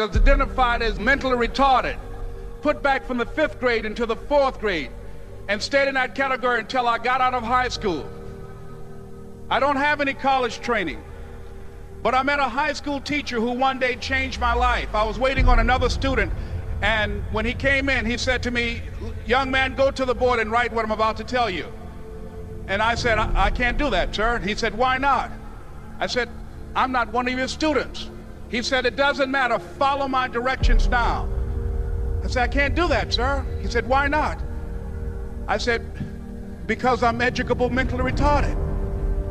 is identified as mentally retarded, put back from the fifth grade into the fourth grade, and stayed in that category until I got out of high school. I don't have any college training, but I met a high school teacher who one day changed my life. I was waiting on another student, and when he came in, he said to me, Young man, go to the board and write what I'm about to tell you. And I said, I, I can't do that, sir. He said, Why not? I said, I'm not one of your students. He said, It doesn't matter. Follow my directions now. I said, I can't do that, sir. He said, Why not? I said, Because I'm educable mentally retarded.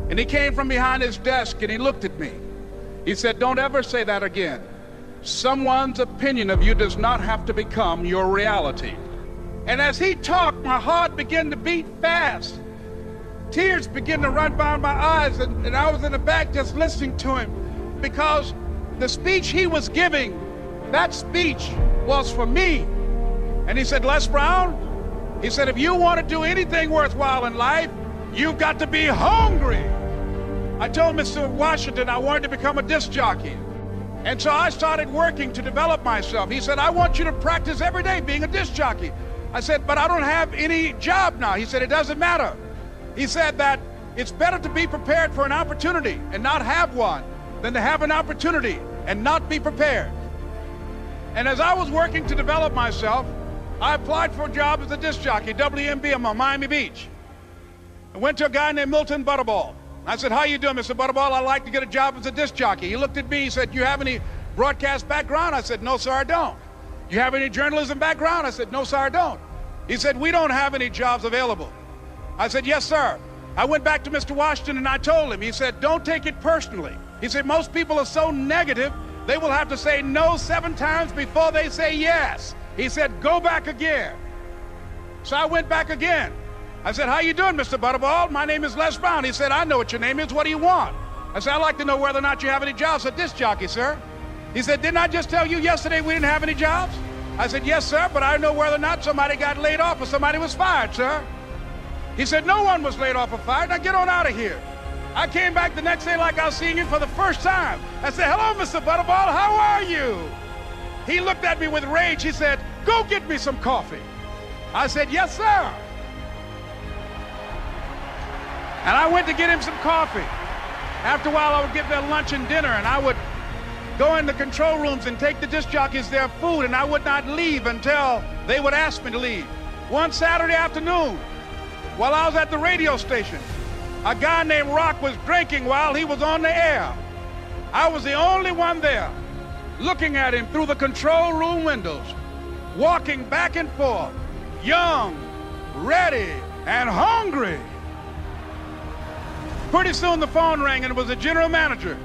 And he came from behind his desk and he looked at me. He said, Don't ever say that again. Someone's opinion of you does not have to become your reality. And as he talked, my heart began to beat fast. Tears began to run down my eyes, and, and I was in the back just listening to him because the speech he was giving, that speech was for me. And he said, Les Brown, he said, if you want to do anything worthwhile in life, you've got to be hungry. I told Mr. Washington I wanted to become a disc jockey. And so I started working to develop myself. He said, I want you to practice every day being a disc jockey. I said, but I don't have any job now. He said, it doesn't matter. He said that it's better to be prepared for an opportunity and not have one than to have an opportunity and not be prepared. And as I was working to develop myself, I applied for a job as a disc jockey, WMBM on Miami Beach. I went to a guy named Milton Butterball. I said, how you doing, Mr. Butterball? I'd like to get a job as a disc jockey. He looked at me, he said, you have any broadcast background? I said, no, sir, I don't. You have any journalism background? I said, no, sir, I don't. He said, we don't have any jobs available. I said, yes, sir. I went back to Mr. Washington and I told him, he said, don't take it personally. He said, most people are so negative, they will have to say no seven times before they say yes. He said, go back again. So I went back again. I said, how you doing, Mr. Butterball? My name is Les Brown. He said, I know what your name is. What do you want? I said, I'd like to know whether or not you have any jobs at this jockey, sir. He said, didn't I just tell you yesterday we didn't have any jobs? I said, yes, sir, but I know whether or not somebody got laid off or somebody was fired, sir. He said, no one was laid off or fired. Now get on out of here. I came back the next day like I was seeing him for the first time. I said, hello, Mr. Butterball, how are you? He looked at me with rage. He said, go get me some coffee. I said, yes, sir. And I went to get him some coffee. After a while, I would get their lunch and dinner, and I would go in the control rooms and take the disc jockeys their food, and I would not leave until they would ask me to leave. One Saturday afternoon, while I was at the radio station, a guy named Rock was drinking while he was on the air. I was the only one there looking at him through the control room windows, walking back and forth, young, ready, and hungry. Pretty soon the phone rang and it was the general manager.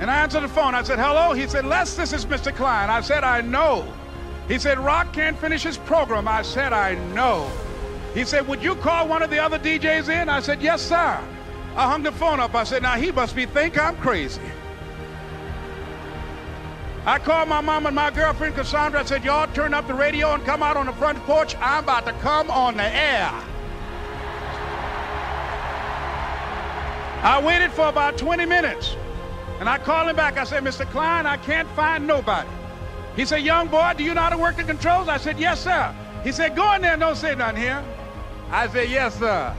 And I answered the phone. I said, hello? He said, Les, this is Mr. Klein. I said, I know. He said, Rock can't finish his program. I said, I know. He said, would you call one of the other DJs in? I said, yes, sir. I hung the phone up. I said, now he must be think I'm crazy. I called my mom and my girlfriend Cassandra. I said, y'all turn up the radio and come out on the front porch. I'm about to come on the air. I waited for about 20 minutes. And I called him back. I said, Mr. Klein, I can't find nobody. He said, young boy, do you know how to work the controls? I said, yes, sir. He said, go in there and don't say nothing here. I said, yes, sir.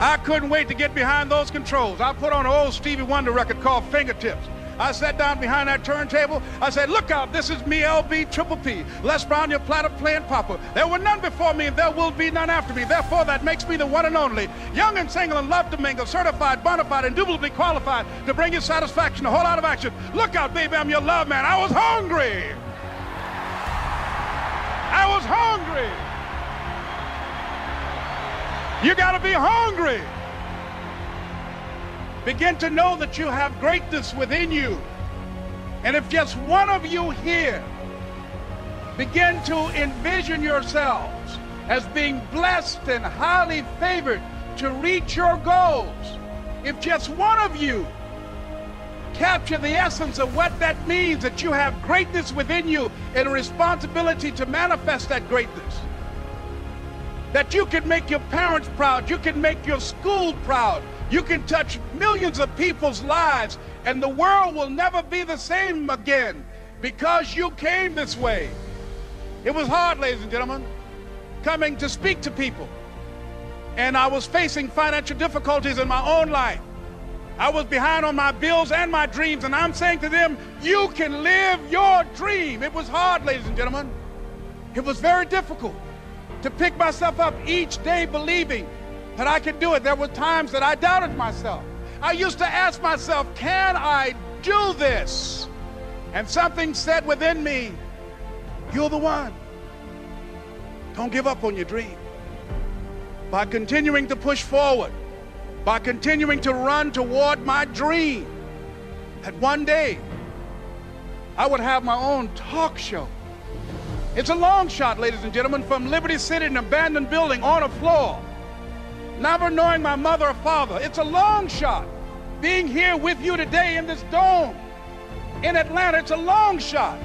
I couldn't wait to get behind those controls. I put on an old Stevie Wonder record called Fingertips. I sat down behind that turntable. I said, look out, this is me, LB Triple P. Les Brown, your platter playing papa. There were none before me and there will be none after me. Therefore, that makes me the one and only. Young and single and love to mingle, certified, bona fide, indubitably qualified to bring you satisfaction, a whole lot of action. Look out, baby, I'm your love man. I was hungry. Hungry. You got to be hungry. Begin to know that you have greatness within you. And if just one of you here begin to envision yourselves as being blessed and highly favored to reach your goals, if just one of you capture the essence of what that means that you have greatness within you and a responsibility to manifest that greatness. That you can make your parents proud, you can make your school proud, you can touch millions of people's lives And the world will never be the same again because you came this way. It was hard, ladies and gentlemen, coming to speak to people. And I was facing financial difficulties in my own life. I was behind on my bills and my dreams, and I'm saying to them, you can live your dream. It was hard, ladies and gentlemen. It was very difficult to pick myself up each day believing that I could do it. There were times that I doubted myself. I used to ask myself, can I do this? And something said within me, you're the one. Don't give up on your dream. By continuing to push forward, by continuing to run toward my dream, that one day I would have my own talk show. It's a long shot, ladies and gentlemen, from Liberty City, an abandoned building on a floor, never knowing my mother or father. It's a long shot. Being here with you today in this dome in Atlanta, it's a long shot.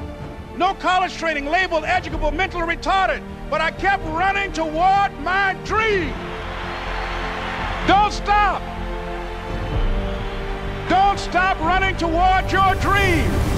No college training, labeled educable, mentally retarded, but I kept running toward my dream. Don't stop. Don't stop running toward your dream.